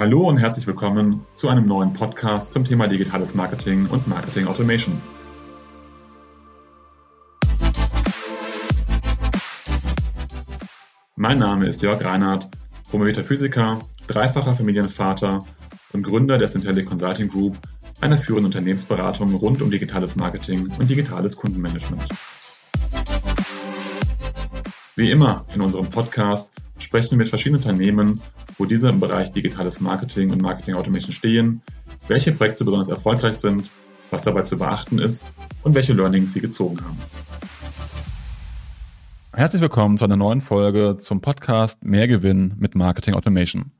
Hallo und herzlich willkommen zu einem neuen Podcast zum Thema digitales Marketing und Marketing Automation. Mein Name ist Jörg Reinhardt, promovierter Physiker, dreifacher Familienvater und Gründer der Syntellic Consulting Group, einer führenden Unternehmensberatung rund um digitales Marketing und digitales Kundenmanagement. Wie immer in unserem Podcast sprechen wir mit verschiedenen Unternehmen, wo diese im Bereich digitales Marketing und Marketing Automation stehen, welche Projekte besonders erfolgreich sind, was dabei zu beachten ist und welche Learnings sie gezogen haben. Herzlich willkommen zu einer neuen Folge zum Podcast Mehr Gewinn mit Marketing Automation.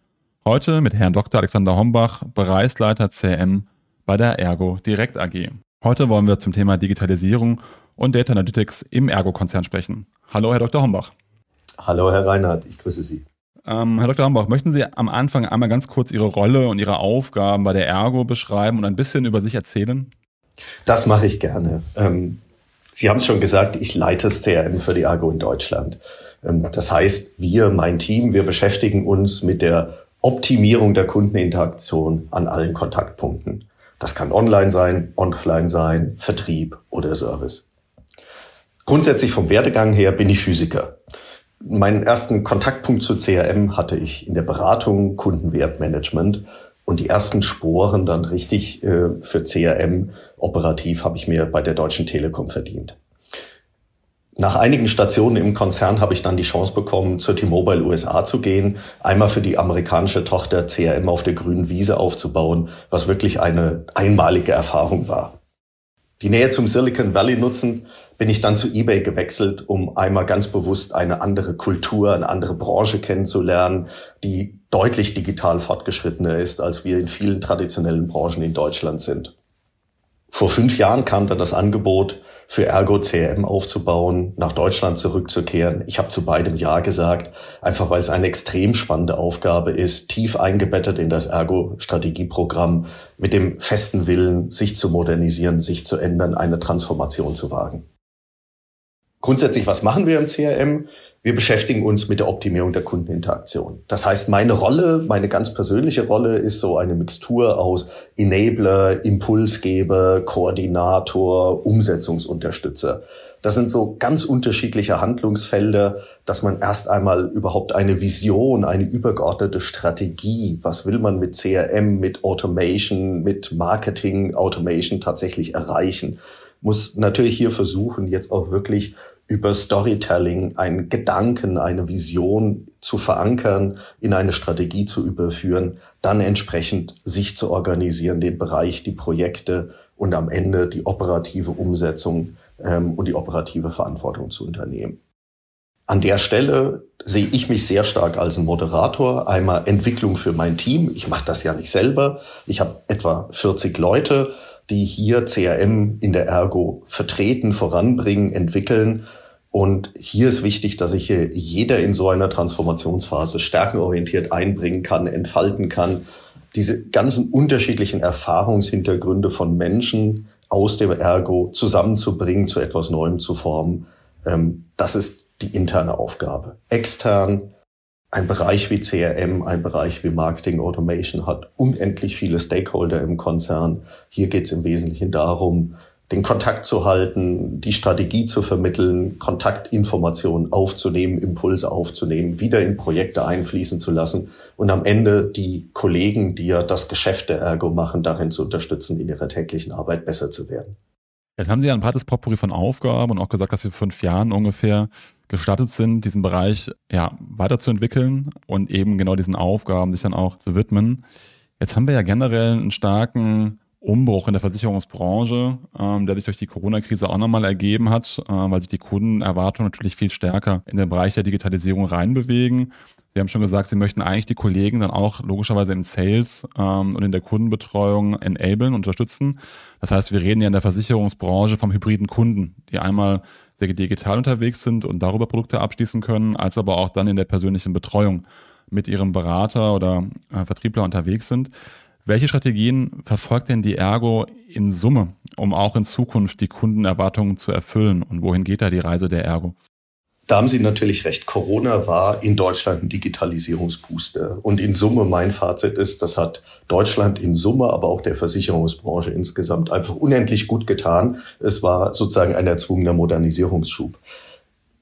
Heute mit Herrn Dr. Alexander Hombach, Bereichsleiter CRM bei der Ergo Direkt AG. Heute wollen wir zum Thema Digitalisierung und Data Analytics im Ergo-Konzern sprechen. Hallo, Herr Dr. Hombach. Hallo, Herr Reinhardt, ich grüße Sie. Ähm, Herr Dr. Hombach, möchten Sie am Anfang einmal ganz kurz Ihre Rolle und Ihre Aufgaben bei der Ergo beschreiben und ein bisschen über sich erzählen? Das mache ich gerne. Ähm, Sie haben es schon gesagt, ich leite das CRM für die Ergo in Deutschland. Ähm, das heißt, wir, mein Team, wir beschäftigen uns mit der Optimierung der Kundeninteraktion an allen Kontaktpunkten. Das kann online sein, offline sein, Vertrieb oder Service. Grundsätzlich vom Werdegang her bin ich Physiker. Meinen ersten Kontaktpunkt zu CRM hatte ich in der Beratung Kundenwertmanagement und die ersten Sporen dann richtig äh, für CRM operativ habe ich mir bei der Deutschen Telekom verdient. Nach einigen Stationen im Konzern habe ich dann die Chance bekommen, zur T-Mobile USA zu gehen, einmal für die amerikanische Tochter CRM auf der grünen Wiese aufzubauen, was wirklich eine einmalige Erfahrung war. Die Nähe zum Silicon Valley nutzend, bin ich dann zu eBay gewechselt, um einmal ganz bewusst eine andere Kultur, eine andere Branche kennenzulernen, die deutlich digital fortgeschrittener ist, als wir in vielen traditionellen Branchen in Deutschland sind. Vor fünf Jahren kam dann das Angebot, für Ergo CRM aufzubauen, nach Deutschland zurückzukehren. Ich habe zu beidem Ja gesagt, einfach weil es eine extrem spannende Aufgabe ist, tief eingebettet in das Ergo-Strategieprogramm mit dem festen Willen, sich zu modernisieren, sich zu ändern, eine Transformation zu wagen. Grundsätzlich, was machen wir im CRM? Wir beschäftigen uns mit der Optimierung der Kundeninteraktion. Das heißt, meine Rolle, meine ganz persönliche Rolle ist so eine Mixtur aus Enabler, Impulsgeber, Koordinator, Umsetzungsunterstützer. Das sind so ganz unterschiedliche Handlungsfelder, dass man erst einmal überhaupt eine Vision, eine übergeordnete Strategie, was will man mit CRM, mit Automation, mit Marketing, Automation tatsächlich erreichen, muss natürlich hier versuchen, jetzt auch wirklich über Storytelling einen Gedanken, eine Vision zu verankern, in eine Strategie zu überführen, dann entsprechend sich zu organisieren, den Bereich, die Projekte und am Ende die operative Umsetzung ähm, und die operative Verantwortung zu unternehmen. An der Stelle sehe ich mich sehr stark als ein Moderator. Einmal Entwicklung für mein Team. Ich mache das ja nicht selber. Ich habe etwa 40 Leute, die hier CRM in der Ergo vertreten, voranbringen, entwickeln und hier ist wichtig, dass sich jeder in so einer Transformationsphase stärkenorientiert einbringen kann, entfalten kann. Diese ganzen unterschiedlichen Erfahrungshintergründe von Menschen aus dem Ergo zusammenzubringen, zu etwas Neuem zu formen, ähm, das ist die interne Aufgabe. Extern, ein Bereich wie CRM, ein Bereich wie Marketing Automation hat unendlich viele Stakeholder im Konzern. Hier geht es im Wesentlichen darum, den Kontakt zu halten, die Strategie zu vermitteln, Kontaktinformationen aufzunehmen, Impulse aufzunehmen, wieder in Projekte einfließen zu lassen und am Ende die Kollegen, die ja das Geschäft der Ergo machen, darin zu unterstützen, in ihrer täglichen Arbeit besser zu werden. Jetzt haben Sie ja ein breites Potpourri von Aufgaben und auch gesagt, dass Sie fünf Jahren ungefähr gestartet sind, diesen Bereich ja, weiterzuentwickeln und eben genau diesen Aufgaben sich dann auch zu widmen. Jetzt haben wir ja generell einen starken Umbruch in der Versicherungsbranche, ähm, der sich durch die Corona-Krise auch nochmal ergeben hat, äh, weil sich die Kundenerwartungen natürlich viel stärker in den Bereich der Digitalisierung reinbewegen. Sie haben schon gesagt, Sie möchten eigentlich die Kollegen dann auch logischerweise im Sales ähm, und in der Kundenbetreuung enablen, unterstützen. Das heißt, wir reden ja in der Versicherungsbranche vom hybriden Kunden, die einmal sehr digital unterwegs sind und darüber Produkte abschließen können, als aber auch dann in der persönlichen Betreuung mit ihrem Berater oder äh, Vertriebler unterwegs sind. Welche Strategien verfolgt denn die Ergo in Summe, um auch in Zukunft die Kundenerwartungen zu erfüllen? Und wohin geht da die Reise der Ergo? Da haben Sie natürlich recht. Corona war in Deutschland ein Digitalisierungsbooster. Und in Summe, mein Fazit ist, das hat Deutschland in Summe, aber auch der Versicherungsbranche insgesamt einfach unendlich gut getan. Es war sozusagen ein erzwungener Modernisierungsschub.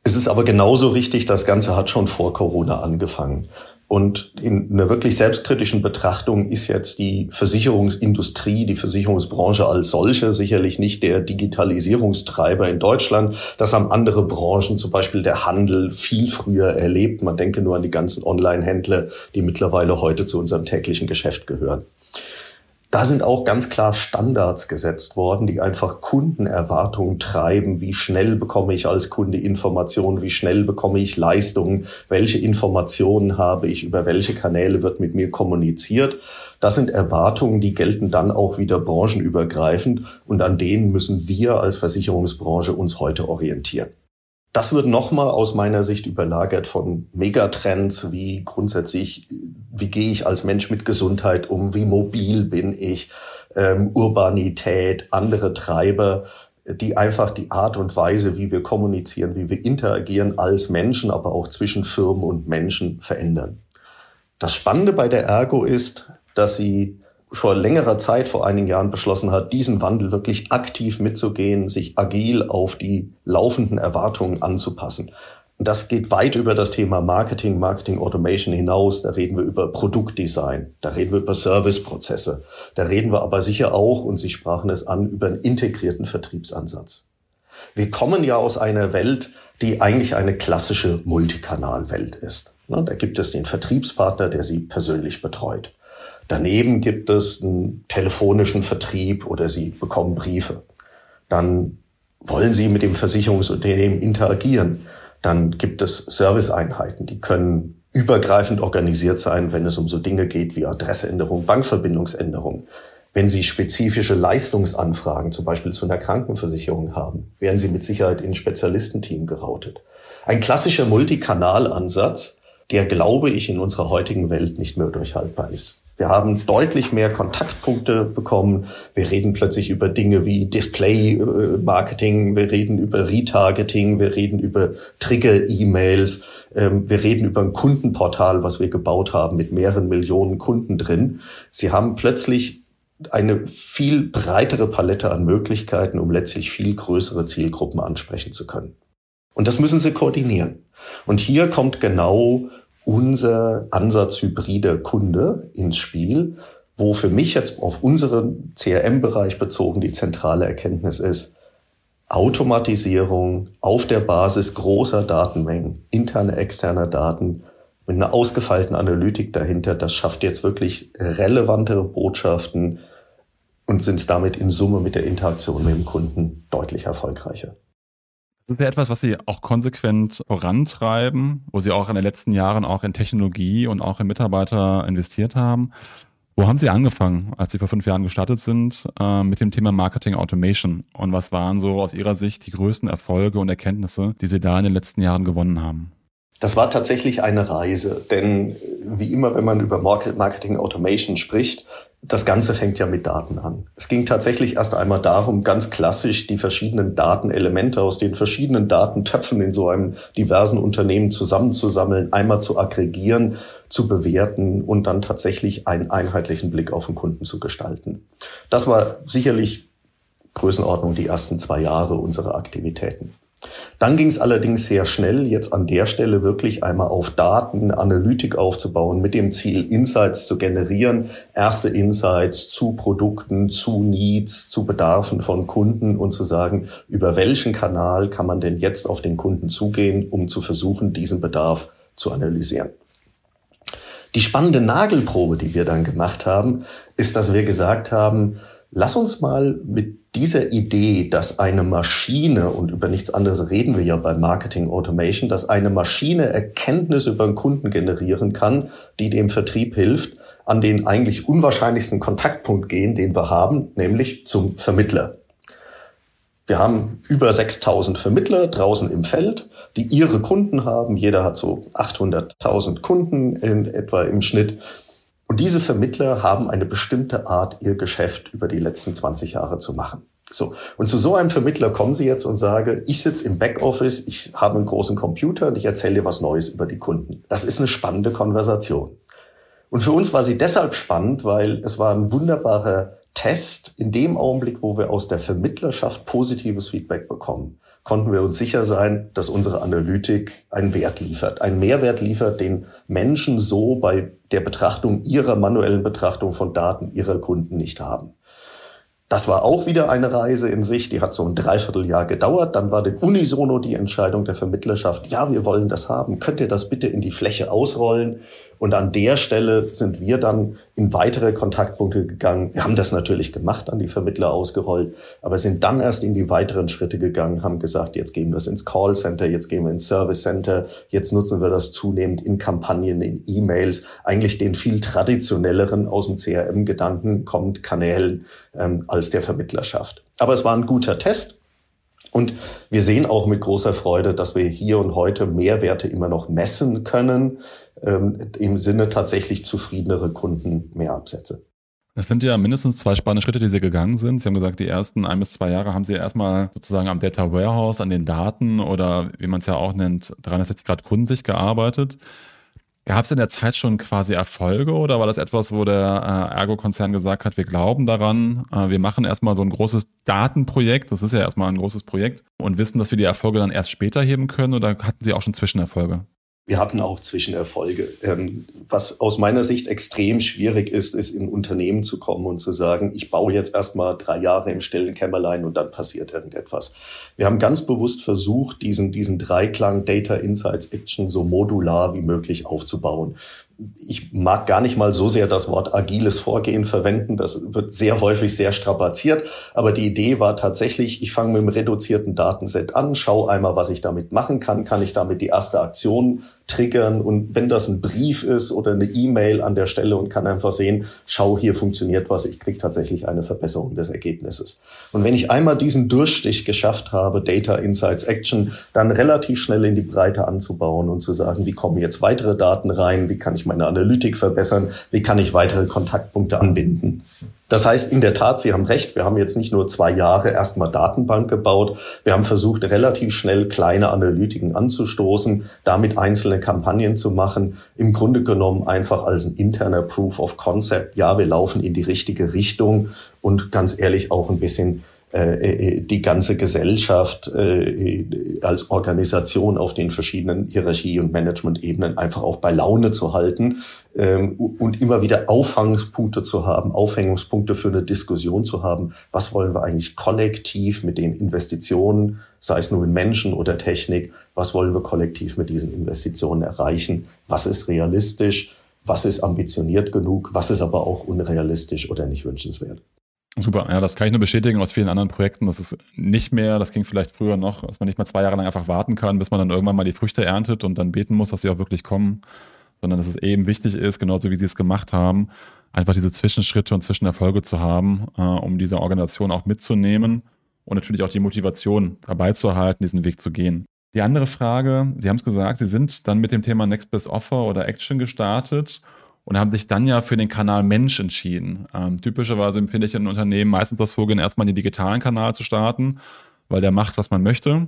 Es ist aber genauso richtig, das Ganze hat schon vor Corona angefangen. Und in einer wirklich selbstkritischen Betrachtung ist jetzt die Versicherungsindustrie, die Versicherungsbranche als solche sicherlich nicht der Digitalisierungstreiber in Deutschland. Das haben andere Branchen, zum Beispiel der Handel, viel früher erlebt. Man denke nur an die ganzen Online-Händler, die mittlerweile heute zu unserem täglichen Geschäft gehören. Da sind auch ganz klar Standards gesetzt worden, die einfach Kundenerwartungen treiben. Wie schnell bekomme ich als Kunde Informationen? Wie schnell bekomme ich Leistungen? Welche Informationen habe ich? Über welche Kanäle wird mit mir kommuniziert? Das sind Erwartungen, die gelten dann auch wieder branchenübergreifend und an denen müssen wir als Versicherungsbranche uns heute orientieren. Das wird nochmal aus meiner Sicht überlagert von Megatrends, wie grundsätzlich, wie gehe ich als Mensch mit Gesundheit um, wie mobil bin ich, ähm, Urbanität, andere Treiber, die einfach die Art und Weise, wie wir kommunizieren, wie wir interagieren als Menschen, aber auch zwischen Firmen und Menschen verändern. Das Spannende bei der Ergo ist, dass sie schon längerer Zeit vor einigen Jahren beschlossen hat, diesen Wandel wirklich aktiv mitzugehen, sich agil auf die laufenden Erwartungen anzupassen. Und das geht weit über das Thema Marketing, Marketing Automation hinaus. Da reden wir über Produktdesign, da reden wir über Serviceprozesse, da reden wir aber sicher auch, und Sie sprachen es an, über einen integrierten Vertriebsansatz. Wir kommen ja aus einer Welt, die eigentlich eine klassische Multikanalwelt ist. Da gibt es den Vertriebspartner, der Sie persönlich betreut. Daneben gibt es einen telefonischen Vertrieb oder Sie bekommen Briefe. Dann wollen Sie mit dem Versicherungsunternehmen interagieren. Dann gibt es Serviceeinheiten, die können übergreifend organisiert sein, wenn es um so Dinge geht wie Adresseänderung, Bankverbindungsänderung. Wenn Sie spezifische Leistungsanfragen, zum Beispiel zu einer Krankenversicherung haben, werden Sie mit Sicherheit in ein Spezialistenteam geroutet. Ein klassischer Multikanalansatz, der, glaube ich, in unserer heutigen Welt nicht mehr durchhaltbar ist. Wir haben deutlich mehr Kontaktpunkte bekommen. Wir reden plötzlich über Dinge wie Display-Marketing, wir reden über Retargeting, wir reden über Trigger-E-Mails, ähm, wir reden über ein Kundenportal, was wir gebaut haben mit mehreren Millionen Kunden drin. Sie haben plötzlich eine viel breitere Palette an Möglichkeiten, um letztlich viel größere Zielgruppen ansprechen zu können. Und das müssen Sie koordinieren. Und hier kommt genau unser Ansatz hybrider Kunde ins Spiel, wo für mich jetzt auf unseren CRM-Bereich bezogen die zentrale Erkenntnis ist, Automatisierung auf der Basis großer Datenmengen, interne, externe Daten, mit einer ausgefeilten Analytik dahinter, das schafft jetzt wirklich relevantere Botschaften und sind damit in Summe mit der Interaktion mit dem Kunden deutlich erfolgreicher. Das ist ja etwas, was Sie auch konsequent vorantreiben, wo Sie auch in den letzten Jahren auch in Technologie und auch in Mitarbeiter investiert haben. Wo haben Sie angefangen, als Sie vor fünf Jahren gestartet sind, äh, mit dem Thema Marketing Automation? Und was waren so aus Ihrer Sicht die größten Erfolge und Erkenntnisse, die Sie da in den letzten Jahren gewonnen haben? Das war tatsächlich eine Reise, denn wie immer, wenn man über Marketing Automation spricht, das Ganze fängt ja mit Daten an. Es ging tatsächlich erst einmal darum, ganz klassisch die verschiedenen Datenelemente aus den verschiedenen Datentöpfen in so einem diversen Unternehmen zusammenzusammeln, einmal zu aggregieren, zu bewerten und dann tatsächlich einen einheitlichen Blick auf den Kunden zu gestalten. Das war sicherlich Größenordnung die ersten zwei Jahre unserer Aktivitäten. Dann ging es allerdings sehr schnell, jetzt an der Stelle wirklich einmal auf Daten, Analytik aufzubauen, mit dem Ziel, Insights zu generieren, erste Insights zu Produkten, zu Needs, zu Bedarfen von Kunden und zu sagen, über welchen Kanal kann man denn jetzt auf den Kunden zugehen, um zu versuchen, diesen Bedarf zu analysieren. Die spannende Nagelprobe, die wir dann gemacht haben, ist, dass wir gesagt haben, lass uns mal mit dieser Idee, dass eine Maschine, und über nichts anderes reden wir ja beim Marketing Automation, dass eine Maschine Erkenntnis über einen Kunden generieren kann, die dem Vertrieb hilft, an den eigentlich unwahrscheinlichsten Kontaktpunkt gehen, den wir haben, nämlich zum Vermittler. Wir haben über 6000 Vermittler draußen im Feld, die ihre Kunden haben. Jeder hat so 800.000 Kunden in etwa im Schnitt. Und diese Vermittler haben eine bestimmte Art, ihr Geschäft über die letzten 20 Jahre zu machen. So. Und zu so einem Vermittler kommen Sie jetzt und sagen, ich sitze im Backoffice, ich habe einen großen Computer und ich erzähle dir was Neues über die Kunden. Das ist eine spannende Konversation. Und für uns war sie deshalb spannend, weil es war ein wunderbarer Test. In dem Augenblick, wo wir aus der Vermittlerschaft positives Feedback bekommen, konnten wir uns sicher sein, dass unsere Analytik einen Wert liefert, einen Mehrwert liefert, den Menschen so bei der Betrachtung ihrer manuellen Betrachtung von Daten ihrer Kunden nicht haben. Das war auch wieder eine Reise in sich, die hat so ein Dreivierteljahr gedauert. Dann war den unisono die Entscheidung der Vermittlerschaft, ja, wir wollen das haben, könnt ihr das bitte in die Fläche ausrollen? Und an der Stelle sind wir dann in weitere Kontaktpunkte gegangen. Wir haben das natürlich gemacht, an die Vermittler ausgerollt, aber sind dann erst in die weiteren Schritte gegangen, haben gesagt, jetzt gehen wir das ins Callcenter, jetzt gehen wir ins Service Center, jetzt nutzen wir das zunehmend in Kampagnen, in E-Mails, eigentlich den viel traditionelleren aus dem CRM-Gedanken kommt Kanälen ähm, als der Vermittlerschaft. Aber es war ein guter Test. Und wir sehen auch mit großer Freude, dass wir hier und heute Mehrwerte immer noch messen können ähm, im Sinne tatsächlich zufriedenere Kunden mehr Absätze. Es sind ja mindestens zwei spannende Schritte, die Sie gegangen sind. Sie haben gesagt, die ersten ein bis zwei Jahre haben Sie erstmal sozusagen am Data Warehouse, an den Daten oder wie man es ja auch nennt, 360 Grad Kundensicht gearbeitet. Gab es in der Zeit schon quasi Erfolge oder war das etwas, wo der äh, Ergo-Konzern gesagt hat, wir glauben daran, äh, wir machen erstmal so ein großes Datenprojekt, das ist ja erstmal ein großes Projekt und wissen, dass wir die Erfolge dann erst später heben können oder hatten Sie auch schon Zwischenerfolge? Wir hatten auch Zwischenerfolge. Ähm, was aus meiner Sicht extrem schwierig ist, ist in Unternehmen zu kommen und zu sagen, ich baue jetzt erstmal drei Jahre im stillen Kämmerlein und dann passiert irgendetwas. Wir haben ganz bewusst versucht, diesen, diesen Dreiklang Data Insights Action so modular wie möglich aufzubauen ich mag gar nicht mal so sehr das Wort agiles Vorgehen verwenden. Das wird sehr häufig sehr strapaziert. Aber die Idee war tatsächlich, ich fange mit einem reduzierten Datenset an, schaue einmal, was ich damit machen kann. Kann ich damit die erste Aktion triggern? Und wenn das ein Brief ist oder eine E-Mail an der Stelle und kann einfach sehen, schau, hier funktioniert was, ich kriege tatsächlich eine Verbesserung des Ergebnisses. Und wenn ich einmal diesen Durchstich geschafft habe, Data Insights Action, dann relativ schnell in die Breite anzubauen und zu sagen, wie kommen jetzt weitere Daten rein? Wie kann ich meine Analytik verbessern? Wie kann ich weitere Kontaktpunkte anbinden? Das heißt, in der Tat, Sie haben recht, wir haben jetzt nicht nur zwei Jahre erstmal Datenbank gebaut, wir haben versucht, relativ schnell kleine Analytiken anzustoßen, damit einzelne Kampagnen zu machen, im Grunde genommen einfach als ein interner Proof of Concept, ja, wir laufen in die richtige Richtung und ganz ehrlich auch ein bisschen die ganze Gesellschaft äh, als Organisation auf den verschiedenen Hierarchie- und Management-Ebenen einfach auch bei Laune zu halten ähm, und immer wieder Auffangspunkte zu haben, Aufhängungspunkte für eine Diskussion zu haben. Was wollen wir eigentlich kollektiv mit den Investitionen, sei es nur in Menschen oder Technik, was wollen wir kollektiv mit diesen Investitionen erreichen? Was ist realistisch? Was ist ambitioniert genug? Was ist aber auch unrealistisch oder nicht wünschenswert? Super, ja, das kann ich nur bestätigen aus vielen anderen Projekten. Das ist nicht mehr, das ging vielleicht früher noch, dass man nicht mehr zwei Jahre lang einfach warten kann, bis man dann irgendwann mal die Früchte erntet und dann beten muss, dass sie auch wirklich kommen, sondern dass es eben wichtig ist, genauso wie sie es gemacht haben, einfach diese Zwischenschritte und Zwischenerfolge zu haben, äh, um diese Organisation auch mitzunehmen und natürlich auch die Motivation dabei zu halten, diesen Weg zu gehen. Die andere Frage, Sie haben es gesagt, Sie sind dann mit dem Thema Next Best Offer oder Action gestartet und haben sich dann ja für den Kanal Mensch entschieden. Ähm, typischerweise empfinde ich in Unternehmen meistens das Vorgehen, erstmal den digitalen Kanal zu starten, weil der macht, was man möchte.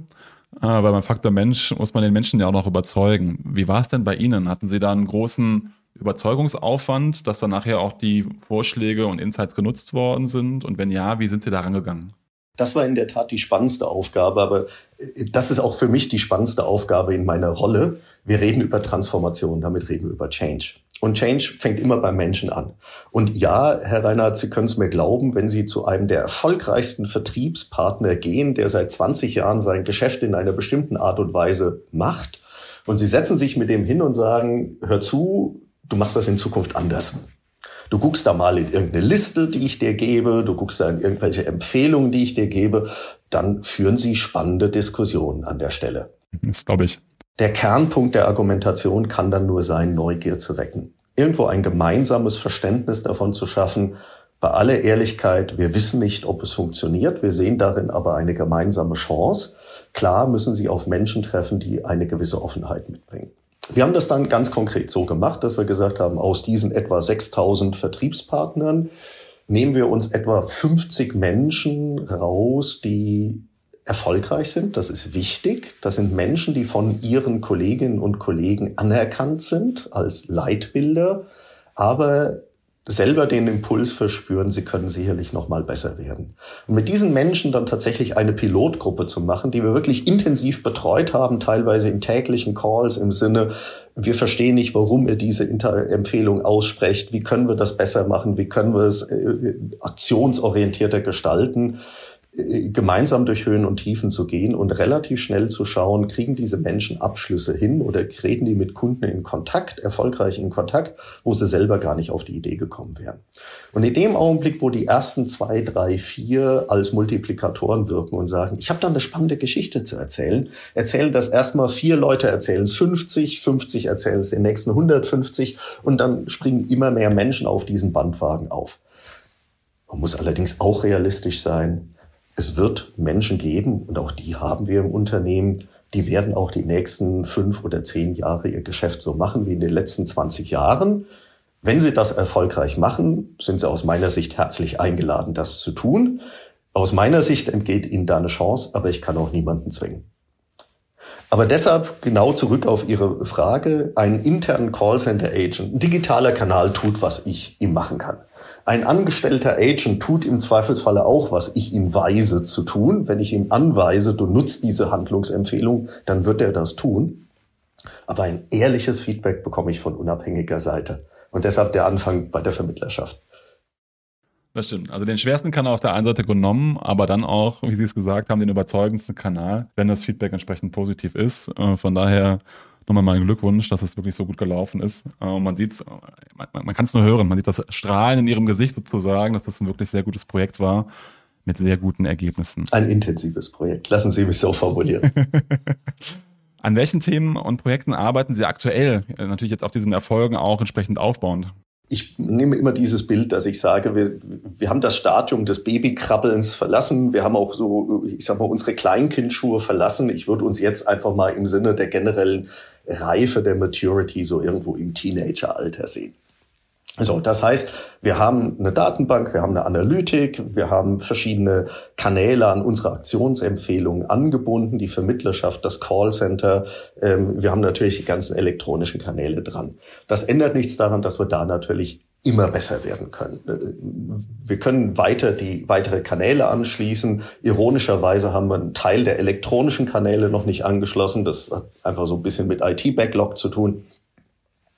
Äh, weil beim Faktor Mensch muss man den Menschen ja auch noch überzeugen. Wie war es denn bei Ihnen? Hatten Sie da einen großen Überzeugungsaufwand, dass dann nachher auch die Vorschläge und Insights genutzt worden sind? Und wenn ja, wie sind Sie da rangegangen? Das war in der Tat die spannendste Aufgabe, aber äh, das ist auch für mich die spannendste Aufgabe in meiner Rolle. Wir reden über Transformation, damit reden wir über Change. Und Change fängt immer beim Menschen an. Und ja, Herr Reinhardt, Sie können es mir glauben, wenn Sie zu einem der erfolgreichsten Vertriebspartner gehen, der seit 20 Jahren sein Geschäft in einer bestimmten Art und Weise macht, und Sie setzen sich mit dem hin und sagen, hör zu, du machst das in Zukunft anders. Du guckst da mal in irgendeine Liste, die ich dir gebe, du guckst da in irgendwelche Empfehlungen, die ich dir gebe, dann führen Sie spannende Diskussionen an der Stelle. Das glaube ich. Der Kernpunkt der Argumentation kann dann nur sein, Neugier zu wecken. Irgendwo ein gemeinsames Verständnis davon zu schaffen, bei aller Ehrlichkeit, wir wissen nicht, ob es funktioniert, wir sehen darin aber eine gemeinsame Chance. Klar müssen Sie auf Menschen treffen, die eine gewisse Offenheit mitbringen. Wir haben das dann ganz konkret so gemacht, dass wir gesagt haben, aus diesen etwa 6000 Vertriebspartnern nehmen wir uns etwa 50 Menschen raus, die erfolgreich sind. Das ist wichtig. Das sind Menschen, die von ihren Kolleginnen und Kollegen anerkannt sind als Leitbilder, aber selber den Impuls verspüren, sie können sicherlich noch mal besser werden. Und mit diesen Menschen dann tatsächlich eine Pilotgruppe zu machen, die wir wirklich intensiv betreut haben, teilweise in täglichen Calls im Sinne, wir verstehen nicht, warum ihr diese Inter Empfehlung aussprecht, wie können wir das besser machen, wie können wir es äh, aktionsorientierter gestalten gemeinsam durch Höhen und Tiefen zu gehen und relativ schnell zu schauen, kriegen diese Menschen Abschlüsse hin oder treten die mit Kunden in Kontakt, erfolgreich in Kontakt, wo sie selber gar nicht auf die Idee gekommen wären. Und in dem Augenblick, wo die ersten zwei, drei, vier als Multiplikatoren wirken und sagen, ich habe dann eine spannende Geschichte zu erzählen, erzählen das erstmal vier Leute, erzählen es 50, 50 erzählen es den nächsten 150 und dann springen immer mehr Menschen auf diesen Bandwagen auf. Man muss allerdings auch realistisch sein es wird Menschen geben, und auch die haben wir im Unternehmen, die werden auch die nächsten fünf oder zehn Jahre ihr Geschäft so machen wie in den letzten 20 Jahren. Wenn sie das erfolgreich machen, sind sie aus meiner Sicht herzlich eingeladen, das zu tun. Aus meiner Sicht entgeht ihnen da eine Chance, aber ich kann auch niemanden zwingen. Aber deshalb genau zurück auf Ihre Frage, einen internen Callcenter Agent, ein digitaler Kanal tut, was ich ihm machen kann. Ein angestellter Agent tut im Zweifelsfalle auch, was ich ihm weise zu tun. Wenn ich ihm anweise, du nutzt diese Handlungsempfehlung, dann wird er das tun. Aber ein ehrliches Feedback bekomme ich von unabhängiger Seite. Und deshalb der Anfang bei der Vermittlerschaft. Das stimmt. Also den schwersten Kanal auf der einen Seite genommen, aber dann auch, wie Sie es gesagt haben, den überzeugendsten Kanal, wenn das Feedback entsprechend positiv ist. Äh, von daher nochmal meinen Glückwunsch, dass es wirklich so gut gelaufen ist. Äh, man sieht es, man, man kann es nur hören, man sieht das Strahlen in ihrem Gesicht sozusagen, dass das ein wirklich sehr gutes Projekt war mit sehr guten Ergebnissen. Ein intensives Projekt, lassen Sie mich so formulieren. An welchen Themen und Projekten arbeiten Sie aktuell? Äh, natürlich jetzt auf diesen Erfolgen auch entsprechend aufbauend ich nehme immer dieses Bild, dass ich sage, wir, wir haben das Stadium des Babykrabbelns verlassen. Wir haben auch so, ich sag mal, unsere Kleinkindschuhe verlassen. Ich würde uns jetzt einfach mal im Sinne der generellen Reife, der Maturity so irgendwo im Teenageralter sehen. So, das heißt, wir haben eine Datenbank, wir haben eine Analytik, wir haben verschiedene Kanäle an unsere Aktionsempfehlungen angebunden, die Vermittlerschaft, das Callcenter. Ähm, wir haben natürlich die ganzen elektronischen Kanäle dran. Das ändert nichts daran, dass wir da natürlich immer besser werden können. Wir können weiter die weitere Kanäle anschließen. Ironischerweise haben wir einen Teil der elektronischen Kanäle noch nicht angeschlossen. Das hat einfach so ein bisschen mit IT-Backlog zu tun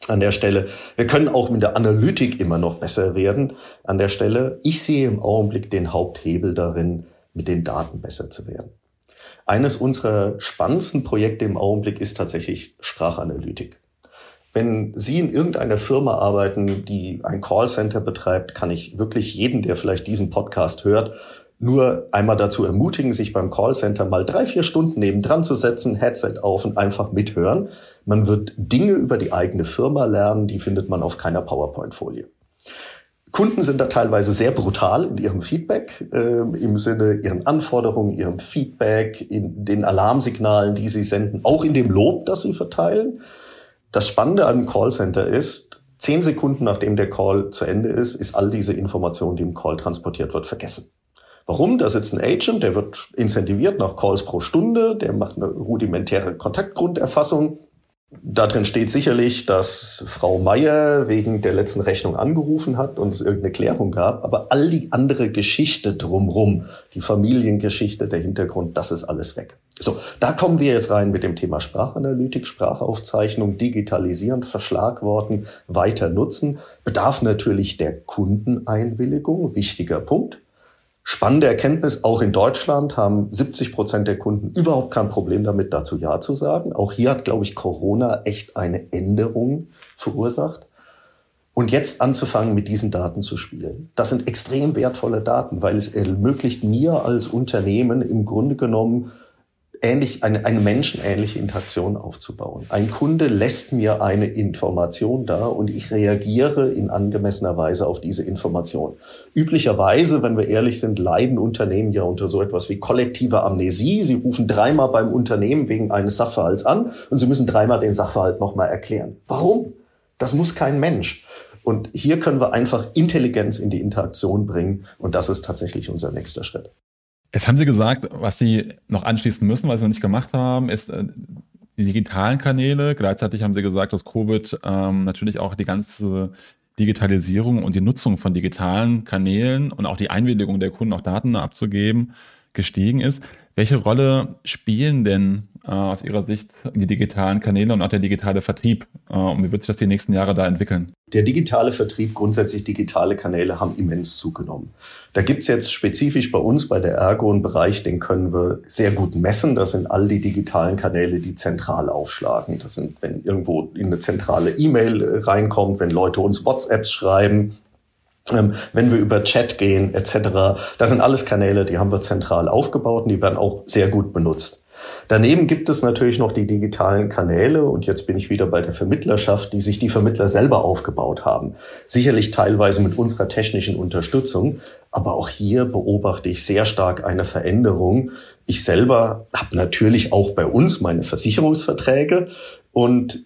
an der Stelle. Wir können auch mit der Analytik immer noch besser werden an der Stelle. Ich sehe im Augenblick den Haupthebel darin, mit den Daten besser zu werden. Eines unserer spannendsten Projekte im Augenblick ist tatsächlich Sprachanalytik. Wenn Sie in irgendeiner Firma arbeiten, die ein Callcenter betreibt, kann ich wirklich jeden, der vielleicht diesen Podcast hört, nur einmal dazu ermutigen, sich beim Callcenter mal drei, vier Stunden nebendran zu setzen, Headset auf und einfach mithören. Man wird Dinge über die eigene Firma lernen, die findet man auf keiner PowerPoint-Folie. Kunden sind da teilweise sehr brutal in ihrem Feedback, äh, im Sinne ihren Anforderungen, ihrem Feedback, in den Alarmsignalen, die sie senden, auch in dem Lob, das sie verteilen. Das Spannende an einem Callcenter ist, zehn Sekunden nachdem der Call zu Ende ist, ist all diese Information, die im Call transportiert wird, vergessen. Warum? Da sitzt ein Agent, der wird incentiviert nach Calls pro Stunde, der macht eine rudimentäre Kontaktgrunderfassung. Da drin steht sicherlich, dass Frau Meier wegen der letzten Rechnung angerufen hat und es irgendeine Klärung gab. Aber all die andere Geschichte drumrum, die Familiengeschichte, der Hintergrund, das ist alles weg. So, da kommen wir jetzt rein mit dem Thema Sprachanalytik, Sprachaufzeichnung, Digitalisieren, Verschlagworten, weiter nutzen. Bedarf natürlich der Kundeneinwilligung, wichtiger Punkt. Spannende Erkenntnis, auch in Deutschland haben 70 Prozent der Kunden überhaupt kein Problem damit, dazu Ja zu sagen. Auch hier hat, glaube ich, Corona echt eine Änderung verursacht. Und jetzt anzufangen, mit diesen Daten zu spielen. Das sind extrem wertvolle Daten, weil es ermöglicht mir als Unternehmen im Grunde genommen ähnlich, eine, eine menschenähnliche Interaktion aufzubauen. Ein Kunde lässt mir eine Information da und ich reagiere in angemessener Weise auf diese Information. Üblicherweise, wenn wir ehrlich sind, leiden Unternehmen ja unter so etwas wie kollektive Amnesie. Sie rufen dreimal beim Unternehmen wegen eines Sachverhalts an und sie müssen dreimal den Sachverhalt nochmal erklären. Warum? Das muss kein Mensch. Und hier können wir einfach Intelligenz in die Interaktion bringen. Und das ist tatsächlich unser nächster Schritt. Jetzt haben Sie gesagt, was Sie noch anschließen müssen, was Sie noch nicht gemacht haben, ist äh, die digitalen Kanäle. Gleichzeitig haben Sie gesagt, dass Covid ähm, natürlich auch die ganze Digitalisierung und die Nutzung von digitalen Kanälen und auch die Einwilligung der Kunden, auch Daten abzugeben, gestiegen ist. Welche Rolle spielen denn äh, aus Ihrer Sicht die digitalen Kanäle und auch der digitale Vertrieb? Äh, und wie wird sich das die nächsten Jahre da entwickeln? Der digitale Vertrieb, grundsätzlich digitale Kanäle haben immens zugenommen. Da gibt's jetzt spezifisch bei uns bei der Ergo einen Bereich, den können wir sehr gut messen. Das sind all die digitalen Kanäle, die zentral aufschlagen. Das sind, wenn irgendwo in eine zentrale E-Mail äh, reinkommt, wenn Leute uns WhatsApps schreiben, ähm, wenn wir über Chat gehen etc. Das sind alles Kanäle, die haben wir zentral aufgebaut und die werden auch sehr gut benutzt. Daneben gibt es natürlich noch die digitalen Kanäle und jetzt bin ich wieder bei der Vermittlerschaft, die sich die Vermittler selber aufgebaut haben. Sicherlich teilweise mit unserer technischen Unterstützung, aber auch hier beobachte ich sehr stark eine Veränderung. Ich selber habe natürlich auch bei uns meine Versicherungsverträge und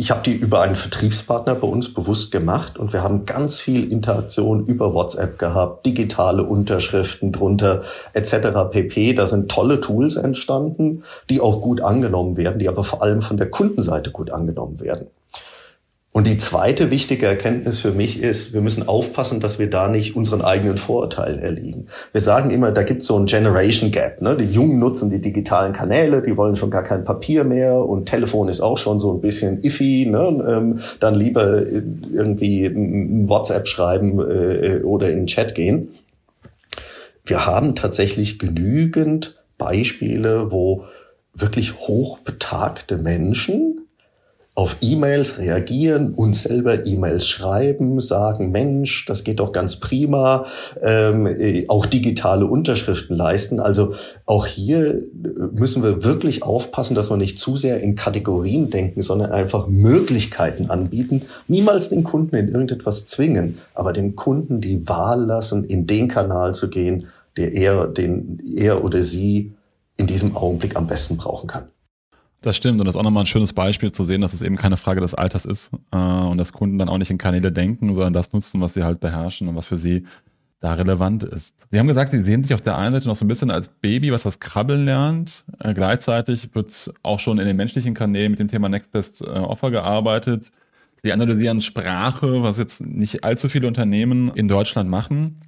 ich habe die über einen Vertriebspartner bei uns bewusst gemacht und wir haben ganz viel Interaktion über WhatsApp gehabt, digitale Unterschriften drunter etc. pp. Da sind tolle Tools entstanden, die auch gut angenommen werden, die aber vor allem von der Kundenseite gut angenommen werden. Und die zweite wichtige Erkenntnis für mich ist, wir müssen aufpassen, dass wir da nicht unseren eigenen Vorurteilen erliegen. Wir sagen immer, da gibt es so ein Generation Gap. Ne? Die Jungen nutzen die digitalen Kanäle, die wollen schon gar kein Papier mehr und Telefon ist auch schon so ein bisschen iffy. Ne? Ähm, dann lieber irgendwie ein WhatsApp schreiben äh, oder in den Chat gehen. Wir haben tatsächlich genügend Beispiele, wo wirklich hochbetagte Menschen auf E-Mails reagieren, uns selber E-Mails schreiben, sagen, Mensch, das geht doch ganz prima, ähm, äh, auch digitale Unterschriften leisten. Also auch hier müssen wir wirklich aufpassen, dass wir nicht zu sehr in Kategorien denken, sondern einfach Möglichkeiten anbieten. Niemals den Kunden in irgendetwas zwingen, aber dem Kunden die Wahl lassen, in den Kanal zu gehen, der er, den er oder sie in diesem Augenblick am besten brauchen kann. Das stimmt und das ist auch nochmal ein schönes Beispiel zu sehen, dass es eben keine Frage des Alters ist äh, und dass Kunden dann auch nicht in Kanäle denken, sondern das nutzen, was sie halt beherrschen und was für sie da relevant ist. Sie haben gesagt, Sie sehen sich auf der einen Seite noch so ein bisschen als Baby, was das Krabbeln lernt. Äh, gleichzeitig wird auch schon in den menschlichen Kanälen mit dem Thema Next Best äh, Offer gearbeitet. Sie analysieren Sprache, was jetzt nicht allzu viele Unternehmen in Deutschland machen.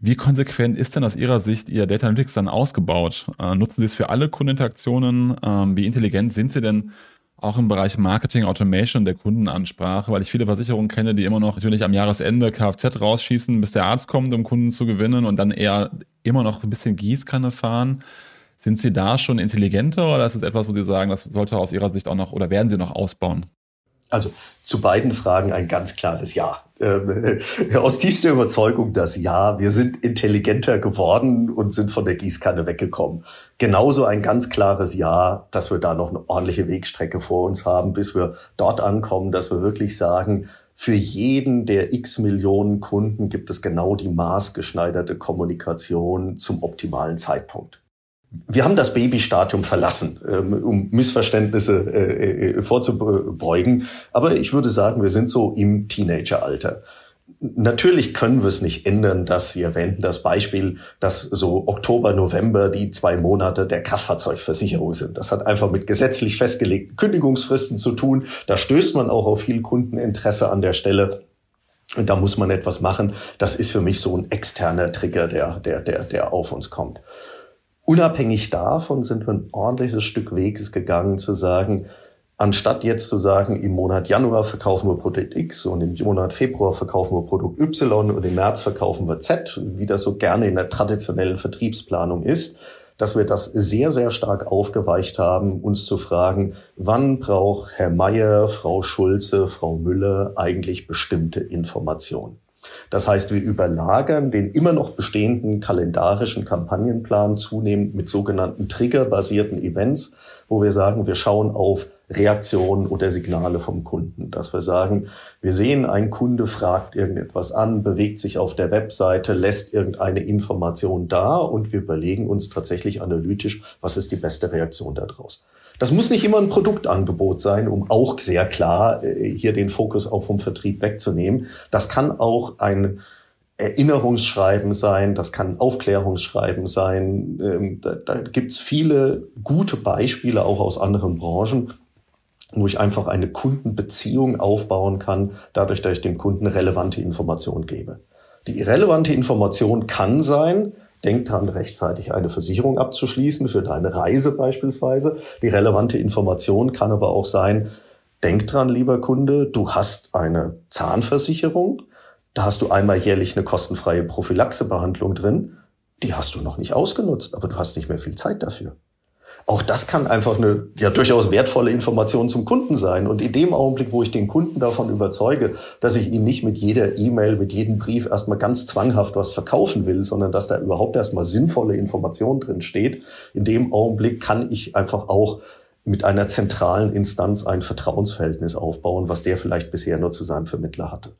Wie konsequent ist denn aus Ihrer Sicht Ihr Data Analytics dann ausgebaut? Äh, nutzen Sie es für alle Kundeninteraktionen? Ähm, wie intelligent sind Sie denn auch im Bereich Marketing, Automation der Kundenansprache? Weil ich viele Versicherungen kenne, die immer noch natürlich am Jahresende Kfz rausschießen, bis der Arzt kommt, um Kunden zu gewinnen und dann eher immer noch ein bisschen Gießkanne fahren. Sind Sie da schon intelligenter oder ist es etwas, wo Sie sagen, das sollte aus Ihrer Sicht auch noch oder werden Sie noch ausbauen? Also zu beiden Fragen ein ganz klares Ja. Ähm, aus tiefster Überzeugung das Ja. Wir sind intelligenter geworden und sind von der Gießkanne weggekommen. Genauso ein ganz klares Ja, dass wir da noch eine ordentliche Wegstrecke vor uns haben, bis wir dort ankommen, dass wir wirklich sagen, für jeden der x Millionen Kunden gibt es genau die maßgeschneiderte Kommunikation zum optimalen Zeitpunkt. Wir haben das Babystadium verlassen, ähm, um Missverständnisse äh, äh, vorzubeugen. Aber ich würde sagen, wir sind so im Teenageralter. Natürlich können wir es nicht ändern, dass Sie erwähnten das Beispiel, dass so Oktober, November die zwei Monate der Kraftfahrzeugversicherung sind. Das hat einfach mit gesetzlich festgelegten Kündigungsfristen zu tun. Da stößt man auch auf viel Kundeninteresse an der Stelle. Und da muss man etwas machen. Das ist für mich so ein externer Trigger, der, der, der, der auf uns kommt. Unabhängig davon sind wir ein ordentliches Stück Weges gegangen zu sagen, anstatt jetzt zu sagen, im Monat Januar verkaufen wir Produkt X und im Monat Februar verkaufen wir Produkt Y und im März verkaufen wir Z, wie das so gerne in der traditionellen Vertriebsplanung ist, dass wir das sehr, sehr stark aufgeweicht haben, uns zu fragen, wann braucht Herr Meier, Frau Schulze, Frau Müller eigentlich bestimmte Informationen. Das heißt, wir überlagern den immer noch bestehenden kalendarischen Kampagnenplan zunehmend mit sogenannten triggerbasierten Events, wo wir sagen, wir schauen auf Reaktionen oder Signale vom Kunden, dass wir sagen, wir sehen, ein Kunde fragt irgendetwas an, bewegt sich auf der Webseite, lässt irgendeine Information da und wir überlegen uns tatsächlich analytisch, was ist die beste Reaktion daraus. Das muss nicht immer ein Produktangebot sein, um auch sehr klar äh, hier den Fokus auch vom Vertrieb wegzunehmen. Das kann auch ein Erinnerungsschreiben sein, das kann Aufklärungsschreiben sein. Ähm, da, da gibt's viele gute Beispiele auch aus anderen Branchen, wo ich einfach eine Kundenbeziehung aufbauen kann, dadurch, dass ich dem Kunden relevante Informationen gebe. Die relevante Information kann sein, denk dran, rechtzeitig eine Versicherung abzuschließen für deine Reise beispielsweise. Die relevante Information kann aber auch sein, denk dran, lieber Kunde, du hast eine Zahnversicherung, da hast du einmal jährlich eine kostenfreie Prophylaxebehandlung drin, die hast du noch nicht ausgenutzt, aber du hast nicht mehr viel Zeit dafür. Auch das kann einfach eine ja durchaus wertvolle Information zum Kunden sein. Und in dem Augenblick, wo ich den Kunden davon überzeuge, dass ich ihn nicht mit jeder E-Mail, mit jedem Brief erstmal ganz zwanghaft was verkaufen will, sondern dass da überhaupt erstmal sinnvolle Information drin steht, in dem Augenblick kann ich einfach auch mit einer zentralen Instanz ein Vertrauensverhältnis aufbauen, was der vielleicht bisher nur zu seinem Vermittler hatte.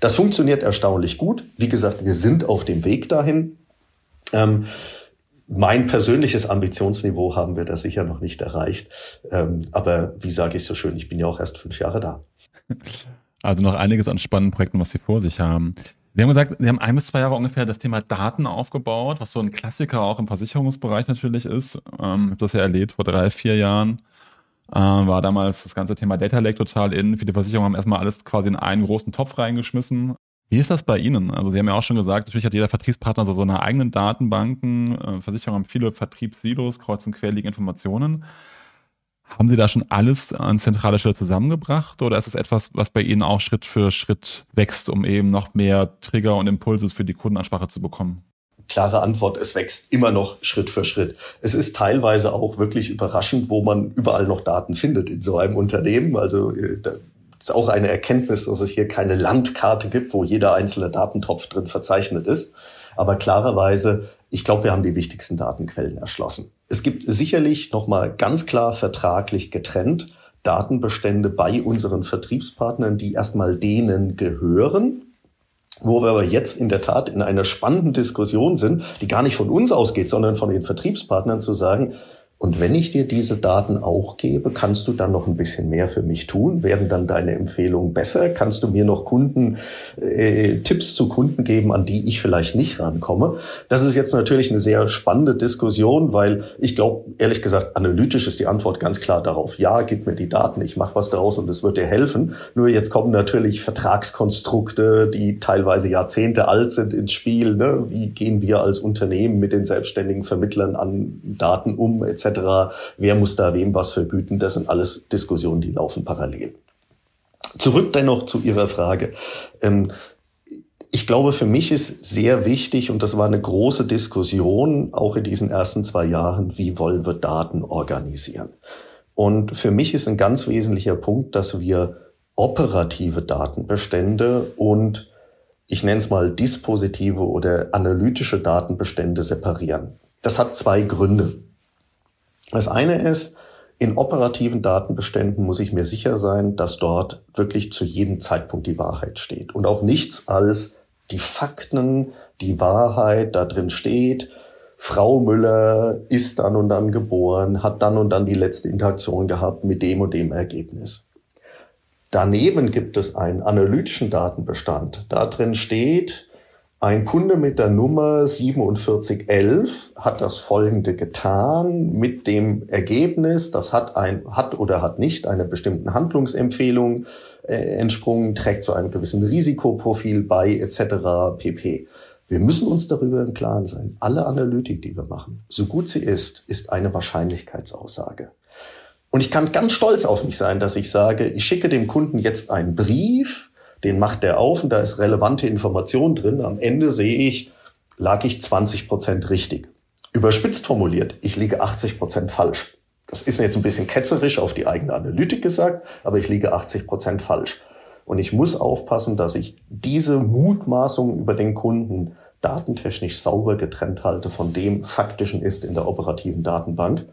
Das funktioniert erstaunlich gut. Wie gesagt, wir sind auf dem Weg dahin. Ähm, mein persönliches Ambitionsniveau haben wir da sicher noch nicht erreicht. Ähm, aber wie sage ich so schön, ich bin ja auch erst fünf Jahre da. Also noch einiges an spannenden Projekten, was Sie vor sich haben. Sie haben gesagt, Sie haben ein bis zwei Jahre ungefähr das Thema Daten aufgebaut, was so ein Klassiker auch im Versicherungsbereich natürlich ist. Ähm, ich habe das ja erlebt vor drei, vier Jahren. Äh, war damals das ganze Thema Data Lake total in. Viele Versicherungen haben erstmal alles quasi in einen großen Topf reingeschmissen. Wie ist das bei Ihnen? Also Sie haben ja auch schon gesagt, natürlich hat jeder Vertriebspartner so seine eigenen Datenbanken. Äh, Versicherungen haben viele Vertriebssilos, kreuzen quer liegen Informationen. Haben Sie da schon alles an zentraler Stelle zusammengebracht oder ist es etwas, was bei Ihnen auch Schritt für Schritt wächst, um eben noch mehr Trigger und Impulse für die Kundenansprache zu bekommen? Klare Antwort, es wächst immer noch Schritt für Schritt. Es ist teilweise auch wirklich überraschend, wo man überall noch Daten findet in so einem Unternehmen. Also äh, ist auch eine Erkenntnis, dass es hier keine Landkarte gibt, wo jeder einzelne Datentopf drin verzeichnet ist. Aber klarerweise, ich glaube, wir haben die wichtigsten Datenquellen erschlossen. Es gibt sicherlich nochmal ganz klar vertraglich getrennt Datenbestände bei unseren Vertriebspartnern, die erstmal denen gehören wo wir aber jetzt in der Tat in einer spannenden Diskussion sind, die gar nicht von uns ausgeht, sondern von den Vertriebspartnern zu sagen, und wenn ich dir diese Daten auch gebe, kannst du dann noch ein bisschen mehr für mich tun? Werden dann deine Empfehlungen besser? Kannst du mir noch Kunden, äh, Tipps zu Kunden geben, an die ich vielleicht nicht rankomme? Das ist jetzt natürlich eine sehr spannende Diskussion, weil ich glaube, ehrlich gesagt, analytisch ist die Antwort ganz klar darauf. Ja, gib mir die Daten, ich mache was daraus und es wird dir helfen. Nur jetzt kommen natürlich Vertragskonstrukte, die teilweise Jahrzehnte alt sind ins Spiel. Ne? Wie gehen wir als Unternehmen mit den selbstständigen Vermittlern an Daten um, etc. Wer muss da wem was vergüten? Das sind alles Diskussionen, die laufen parallel. Zurück dennoch zu Ihrer Frage. Ähm, ich glaube, für mich ist sehr wichtig, und das war eine große Diskussion, auch in diesen ersten zwei Jahren, wie wollen wir Daten organisieren? Und für mich ist ein ganz wesentlicher Punkt, dass wir operative Datenbestände und ich nenne es mal dispositive oder analytische Datenbestände separieren. Das hat zwei Gründe. Das eine ist, in operativen Datenbeständen muss ich mir sicher sein, dass dort wirklich zu jedem Zeitpunkt die Wahrheit steht und auch nichts als die Fakten, die Wahrheit da drin steht. Frau Müller ist dann und dann geboren, hat dann und dann die letzte Interaktion gehabt mit dem und dem Ergebnis. Daneben gibt es einen analytischen Datenbestand. Da drin steht, ein Kunde mit der Nummer 4711 hat das Folgende getan mit dem Ergebnis, das hat ein, hat oder hat nicht einer bestimmten Handlungsempfehlung äh, entsprungen, trägt zu einem gewissen Risikoprofil bei, etc. pp. Wir müssen uns darüber im Klaren sein. Alle Analytik, die wir machen, so gut sie ist, ist eine Wahrscheinlichkeitsaussage. Und ich kann ganz stolz auf mich sein, dass ich sage, ich schicke dem Kunden jetzt einen Brief, den macht der auf und da ist relevante Information drin. Am Ende sehe ich, lag ich 20 Prozent richtig. Überspitzt formuliert, ich liege 80 Prozent falsch. Das ist jetzt ein bisschen ketzerisch auf die eigene Analytik gesagt, aber ich liege 80 Prozent falsch. Und ich muss aufpassen, dass ich diese Mutmaßung über den Kunden datentechnisch sauber getrennt halte von dem faktischen ist in der operativen Datenbank.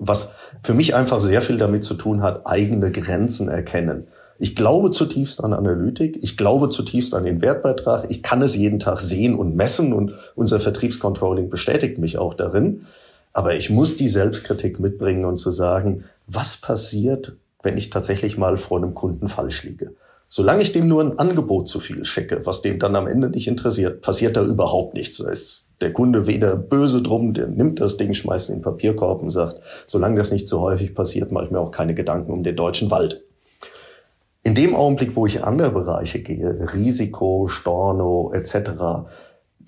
was für mich einfach sehr viel damit zu tun hat, eigene Grenzen erkennen. Ich glaube zutiefst an Analytik. Ich glaube zutiefst an den Wertbeitrag. Ich kann es jeden Tag sehen und messen und unser Vertriebscontrolling bestätigt mich auch darin. Aber ich muss die Selbstkritik mitbringen und zu sagen, was passiert, wenn ich tatsächlich mal vor einem Kunden falsch liege? Solange ich dem nur ein Angebot zu viel schicke, was dem dann am Ende nicht interessiert, passiert da überhaupt nichts. Da ist der Kunde weder böse drum, der nimmt das Ding, schmeißt in den Papierkorb und sagt, solange das nicht so häufig passiert, mache ich mir auch keine Gedanken um den deutschen Wald. In dem Augenblick, wo ich in andere Bereiche gehe, Risiko, Storno etc.,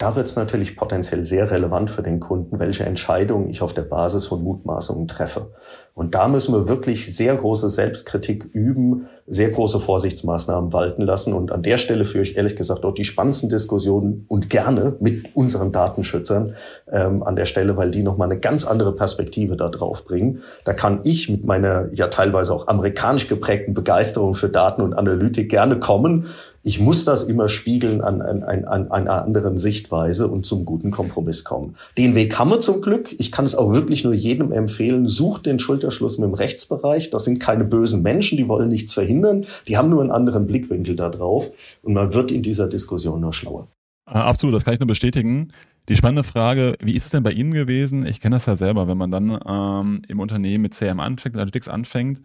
da wird es natürlich potenziell sehr relevant für den Kunden, welche Entscheidungen ich auf der Basis von Mutmaßungen treffe. Und da müssen wir wirklich sehr große Selbstkritik üben, sehr große Vorsichtsmaßnahmen walten lassen. Und an der Stelle führe ich ehrlich gesagt auch die spannendsten Diskussionen und gerne mit unseren Datenschützern ähm, an der Stelle, weil die nochmal eine ganz andere Perspektive da drauf bringen. Da kann ich mit meiner ja teilweise auch amerikanisch geprägten Begeisterung für Daten und Analytik gerne kommen ich muss das immer spiegeln an, an, an, an einer anderen Sichtweise und zum guten Kompromiss kommen. Den Weg haben wir zum Glück. Ich kann es auch wirklich nur jedem empfehlen. Sucht den Schulterschluss mit dem Rechtsbereich. Das sind keine bösen Menschen, die wollen nichts verhindern. Die haben nur einen anderen Blickwinkel da drauf. Und man wird in dieser Diskussion nur schlauer. Äh, absolut, das kann ich nur bestätigen. Die spannende Frage, wie ist es denn bei Ihnen gewesen? Ich kenne das ja selber, wenn man dann ähm, im Unternehmen mit CM anfängt, mit Analytics anfängt,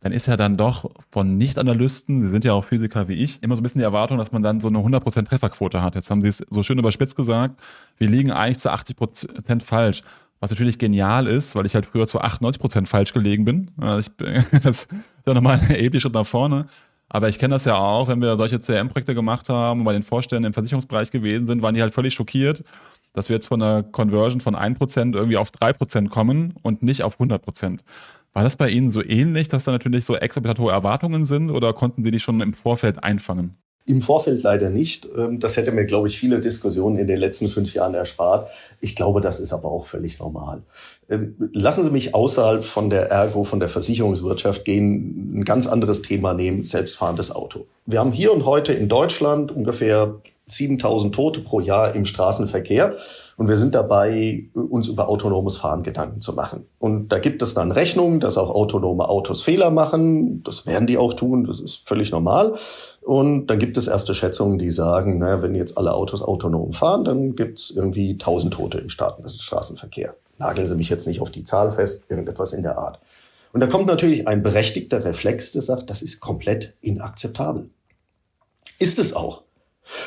dann ist ja dann doch von Nicht-Analysten, Sie sind ja auch Physiker wie ich, immer so ein bisschen die Erwartung, dass man dann so eine 100% Trefferquote hat. Jetzt haben Sie es so schön überspitzt gesagt, wir liegen eigentlich zu 80% falsch. Was natürlich genial ist, weil ich halt früher zu 98% falsch gelegen bin. Also ich, das ist ja nochmal ein erheblicher Schritt nach vorne. Aber ich kenne das ja auch, wenn wir solche CRM-Projekte gemacht haben und bei den Vorständen im Versicherungsbereich gewesen sind, waren die halt völlig schockiert, dass wir jetzt von einer Conversion von 1% irgendwie auf 3% kommen und nicht auf 100%. War das bei Ihnen so ähnlich, dass da natürlich so exorbitant hohe Erwartungen sind oder konnten Sie die schon im Vorfeld einfangen? Im Vorfeld leider nicht. Ähm, das hätte mir, glaube ich, viele Diskussionen in den letzten fünf Jahren erspart. Ich glaube, das ist aber auch völlig normal. Ähm, lassen Sie mich außerhalb von der Ergo, von der Versicherungswirtschaft gehen, ein ganz anderes Thema nehmen, selbstfahrendes Auto. Wir haben hier und heute in Deutschland ungefähr 7000 Tote pro Jahr im Straßenverkehr. Und wir sind dabei, uns über autonomes Fahren Gedanken zu machen. Und da gibt es dann Rechnungen, dass auch autonome Autos Fehler machen. Das werden die auch tun. Das ist völlig normal. Und dann gibt es erste Schätzungen, die sagen, naja, wenn jetzt alle Autos autonom fahren, dann gibt es irgendwie 1000 Tote im Straßenverkehr. Nageln Sie mich jetzt nicht auf die Zahl fest, irgendetwas in der Art. Und da kommt natürlich ein berechtigter Reflex, der sagt, das ist komplett inakzeptabel. Ist es auch.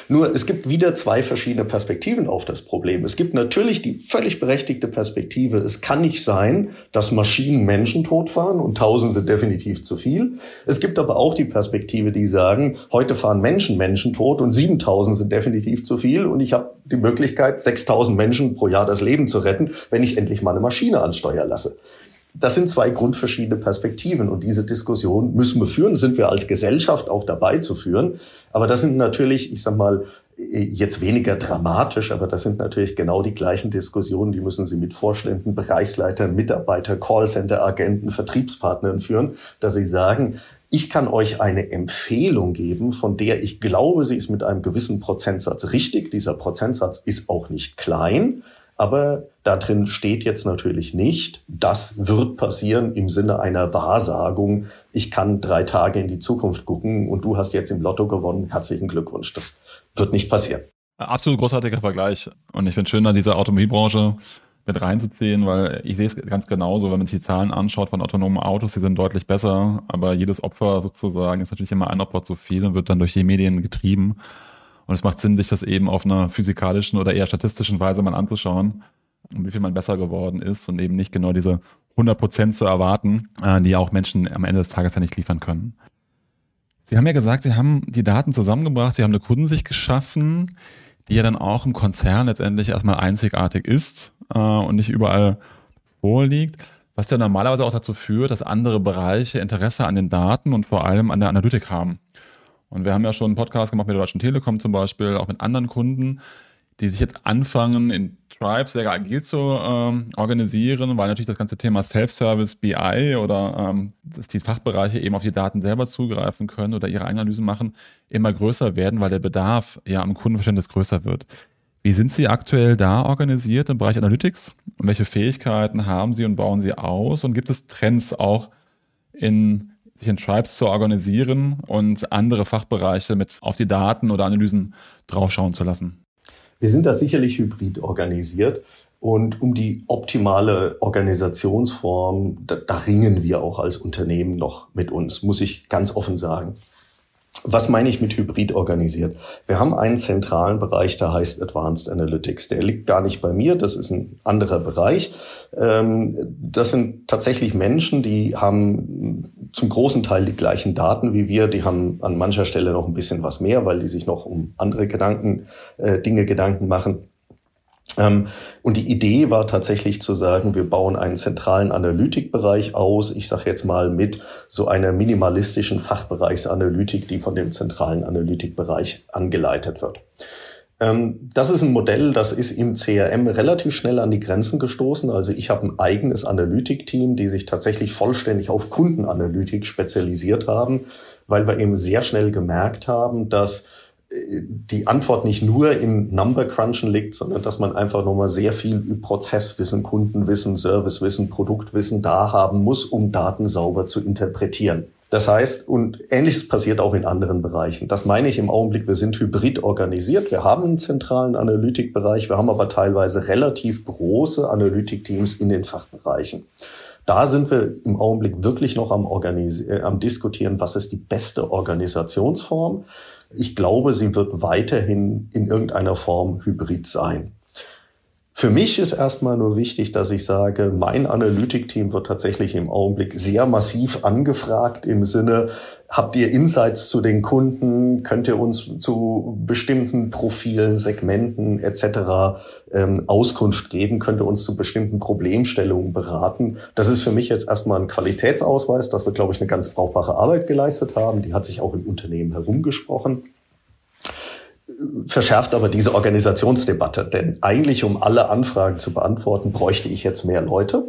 Nur es gibt wieder zwei verschiedene Perspektiven auf das Problem. Es gibt natürlich die völlig berechtigte Perspektive, es kann nicht sein, dass Maschinen Menschen totfahren und tausend sind definitiv zu viel. Es gibt aber auch die Perspektive, die sagen, heute fahren Menschen Menschen tot und 7000 sind definitiv zu viel und ich habe die Möglichkeit, 6000 Menschen pro Jahr das Leben zu retten, wenn ich endlich mal eine Maschine ansteuern lasse. Das sind zwei grundverschiedene Perspektiven und diese Diskussion müssen wir führen, sind wir als Gesellschaft auch dabei zu führen. Aber das sind natürlich, ich sag mal, jetzt weniger dramatisch, aber das sind natürlich genau die gleichen Diskussionen, die müssen Sie mit Vorständen, Bereichsleitern, Mitarbeiter, Callcenter-Agenten, Vertriebspartnern führen, dass Sie sagen, ich kann euch eine Empfehlung geben, von der ich glaube, sie ist mit einem gewissen Prozentsatz richtig. Dieser Prozentsatz ist auch nicht klein. Aber da drin steht jetzt natürlich nicht, das wird passieren im Sinne einer Wahrsagung. Ich kann drei Tage in die Zukunft gucken und du hast jetzt im Lotto gewonnen. Herzlichen Glückwunsch. Das wird nicht passieren. Absolut großartiger Vergleich. Und ich finde schön, da diese Automobilbranche mit reinzuziehen, weil ich sehe es ganz genauso, wenn man sich die Zahlen anschaut von autonomen Autos, die sind deutlich besser, aber jedes Opfer sozusagen ist natürlich immer ein Opfer zu viel und wird dann durch die Medien getrieben. Und es macht Sinn, sich das eben auf einer physikalischen oder eher statistischen Weise mal anzuschauen, wie viel man besser geworden ist und eben nicht genau diese 100 Prozent zu erwarten, äh, die auch Menschen am Ende des Tages ja nicht liefern können. Sie haben ja gesagt, Sie haben die Daten zusammengebracht, Sie haben eine Kundensicht geschaffen, die ja dann auch im Konzern letztendlich erstmal einzigartig ist äh, und nicht überall vorliegt, was ja normalerweise auch dazu führt, dass andere Bereiche Interesse an den Daten und vor allem an der Analytik haben. Und wir haben ja schon einen Podcast gemacht mit der Deutschen Telekom zum Beispiel, auch mit anderen Kunden, die sich jetzt anfangen, in Tribes sehr agil zu ähm, organisieren, weil natürlich das ganze Thema Self-Service, BI oder ähm, dass die Fachbereiche eben auf die Daten selber zugreifen können oder ihre Analysen machen, immer größer werden, weil der Bedarf ja am Kundenverständnis größer wird. Wie sind Sie aktuell da organisiert im Bereich Analytics? Und welche Fähigkeiten haben Sie und bauen Sie aus? Und gibt es Trends auch in sich in Tribes zu organisieren und andere Fachbereiche mit auf die Daten oder Analysen draufschauen zu lassen? Wir sind da sicherlich hybrid organisiert. Und um die optimale Organisationsform, da, da, ringen wir auch als Unternehmen noch mit uns, muss ich ganz offen sagen. Was meine ich mit hybrid organisiert? Wir haben einen zentralen Bereich, der heißt Advanced Analytics. Der liegt gar nicht bei mir, das ist ein anderer Bereich. Ähm, das sind tatsächlich Menschen, die haben zum großen Teil die gleichen Daten wie wir. Die haben an mancher Stelle noch ein bisschen was mehr, weil die sich noch um andere Gedanken, äh, Dinge Gedanken machen. Ähm, und die Idee war tatsächlich zu sagen, wir bauen einen zentralen Analytikbereich aus. Ich sage jetzt mal mit so einer minimalistischen Fachbereichsanalytik, die von dem zentralen Analytikbereich angeleitet wird. Ähm, das ist ein Modell, das ist im CRM relativ schnell an die Grenzen gestoßen. Also ich habe ein eigenes Analytikteam, die sich tatsächlich vollständig auf Kundenanalytik spezialisiert haben, weil wir eben sehr schnell gemerkt haben, dass die Antwort nicht nur im Number Crunchen liegt, sondern dass man einfach nochmal sehr viel Prozesswissen, Kundenwissen, Servicewissen, Produktwissen da haben muss, um Daten sauber zu interpretieren. Das heißt, und ähnliches passiert auch in anderen Bereichen. Das meine ich im Augenblick, wir sind hybrid organisiert. Wir haben einen zentralen Analytikbereich, wir haben aber teilweise relativ große Analytikteams in den Fachbereichen. Da sind wir im Augenblick wirklich noch am, Organis äh, am diskutieren, was ist die beste Organisationsform. Ich glaube, sie wird weiterhin in irgendeiner Form hybrid sein. Für mich ist erstmal nur wichtig, dass ich sage, mein Analytikteam wird tatsächlich im Augenblick sehr massiv angefragt im Sinne, habt ihr Insights zu den Kunden, könnt ihr uns zu bestimmten Profilen, Segmenten etc. Ähm, Auskunft geben, könnt ihr uns zu bestimmten Problemstellungen beraten. Das ist für mich jetzt erstmal ein Qualitätsausweis, dass wir, glaube ich, eine ganz brauchbare Arbeit geleistet haben. Die hat sich auch im Unternehmen herumgesprochen verschärft aber diese Organisationsdebatte. Denn eigentlich, um alle Anfragen zu beantworten, bräuchte ich jetzt mehr Leute.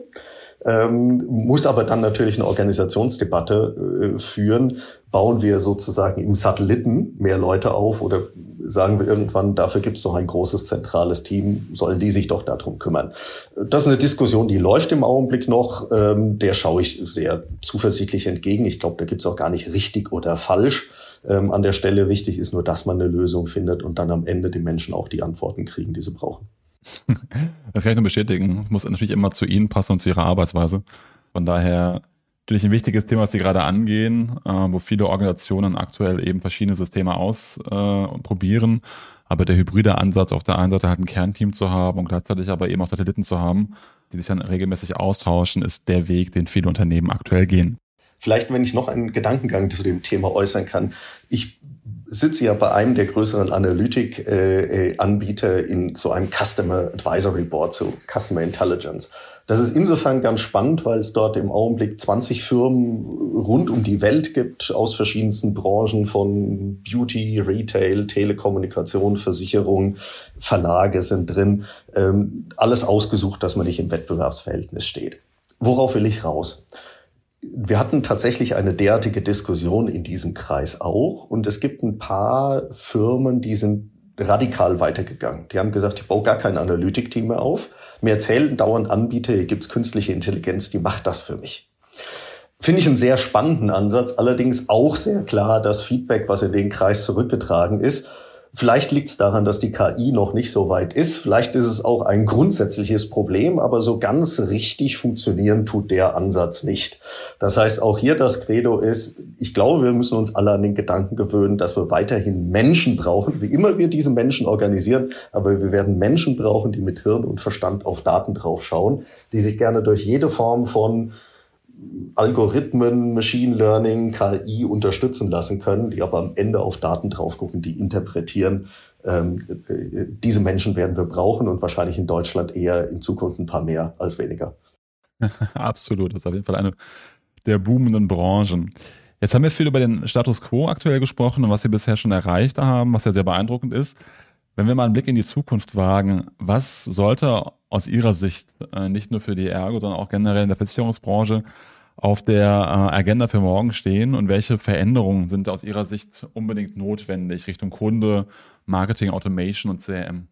Ähm, muss aber dann natürlich eine Organisationsdebatte äh, führen. Bauen wir sozusagen im Satelliten mehr Leute auf oder sagen wir irgendwann, dafür gibt es noch ein großes zentrales Team, sollen die sich doch darum kümmern. Das ist eine Diskussion, die läuft im Augenblick noch. Ähm, der schaue ich sehr zuversichtlich entgegen. Ich glaube, da gibt es auch gar nicht richtig oder falsch ähm, an der Stelle. Wichtig ist nur, dass man eine Lösung findet und dann am Ende die Menschen auch die Antworten kriegen, die sie brauchen. Das kann ich nur bestätigen. Es muss natürlich immer zu Ihnen passen und zu Ihrer Arbeitsweise. Von daher natürlich ein wichtiges Thema, was Sie gerade angehen, äh, wo viele Organisationen aktuell eben verschiedene Systeme ausprobieren. Äh, aber der hybride Ansatz, auf der einen Seite halt ein Kernteam zu haben und gleichzeitig aber eben auch Satelliten zu haben, die sich dann regelmäßig austauschen, ist der Weg, den viele Unternehmen aktuell gehen. Vielleicht, wenn ich noch einen Gedankengang zu dem Thema äußern kann. Ich sitze ja bei einem der größeren Analytik-Anbieter in so einem Customer Advisory Board zu Customer Intelligence. Das ist insofern ganz spannend, weil es dort im Augenblick 20 Firmen rund um die Welt gibt, aus verschiedensten Branchen von Beauty, Retail, Telekommunikation, Versicherung, Verlage sind drin. Ähm, alles ausgesucht, dass man nicht im Wettbewerbsverhältnis steht. Worauf will ich raus? Wir hatten tatsächlich eine derartige Diskussion in diesem Kreis auch. Und es gibt ein paar Firmen, die sind radikal weitergegangen. Die haben gesagt, ich baue gar kein Analytikteam mehr auf. Mir erzählen dauernd Anbieter, hier gibt's künstliche Intelligenz, die macht das für mich. Finde ich einen sehr spannenden Ansatz, allerdings auch sehr klar das Feedback, was in den Kreis zurückgetragen ist. Vielleicht liegt es daran, dass die KI noch nicht so weit ist. Vielleicht ist es auch ein grundsätzliches Problem, aber so ganz richtig funktionieren tut der Ansatz nicht. Das heißt, auch hier das Credo ist, ich glaube, wir müssen uns alle an den Gedanken gewöhnen, dass wir weiterhin Menschen brauchen, wie immer wir diese Menschen organisieren, aber wir werden Menschen brauchen, die mit Hirn und Verstand auf Daten draufschauen, die sich gerne durch jede Form von Algorithmen, Machine Learning, KI unterstützen lassen können, die aber am Ende auf Daten drauf gucken, die interpretieren. Ähm, äh, diese Menschen werden wir brauchen und wahrscheinlich in Deutschland eher in Zukunft ein paar mehr als weniger. Absolut, das ist auf jeden Fall eine der boomenden Branchen. Jetzt haben wir viel über den Status quo aktuell gesprochen und was Sie bisher schon erreicht haben, was ja sehr beeindruckend ist. Wenn wir mal einen Blick in die Zukunft wagen, was sollte aus Ihrer Sicht äh, nicht nur für die Ergo, sondern auch generell in der Versicherungsbranche auf der äh, Agenda für morgen stehen und welche Veränderungen sind aus Ihrer Sicht unbedingt notwendig Richtung Kunde, Marketing, Automation und CRM?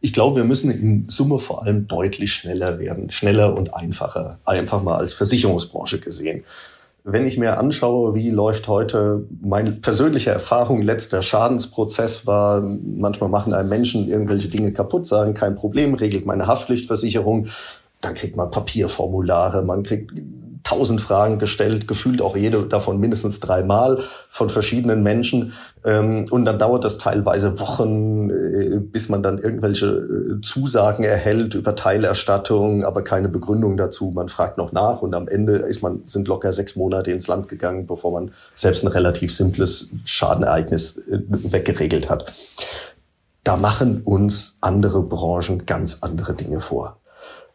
Ich glaube, wir müssen in Summe vor allem deutlich schneller werden, schneller und einfacher, einfach mal als Versicherungsbranche gesehen. Wenn ich mir anschaue, wie läuft heute meine persönliche Erfahrung, letzter Schadensprozess war, manchmal machen einem Menschen irgendwelche Dinge kaputt, sagen kein Problem, regelt meine Haftpflichtversicherung, dann kriegt man Papierformulare, man kriegt tausend Fragen gestellt, gefühlt auch jede davon mindestens dreimal von verschiedenen Menschen. Ähm, und dann dauert das teilweise Wochen, äh, bis man dann irgendwelche äh, Zusagen erhält über Teilerstattung, aber keine Begründung dazu. Man fragt noch nach und am Ende ist man, sind locker sechs Monate ins Land gegangen, bevor man selbst ein relativ simples Schadenereignis äh, weggeregelt hat. Da machen uns andere Branchen ganz andere Dinge vor.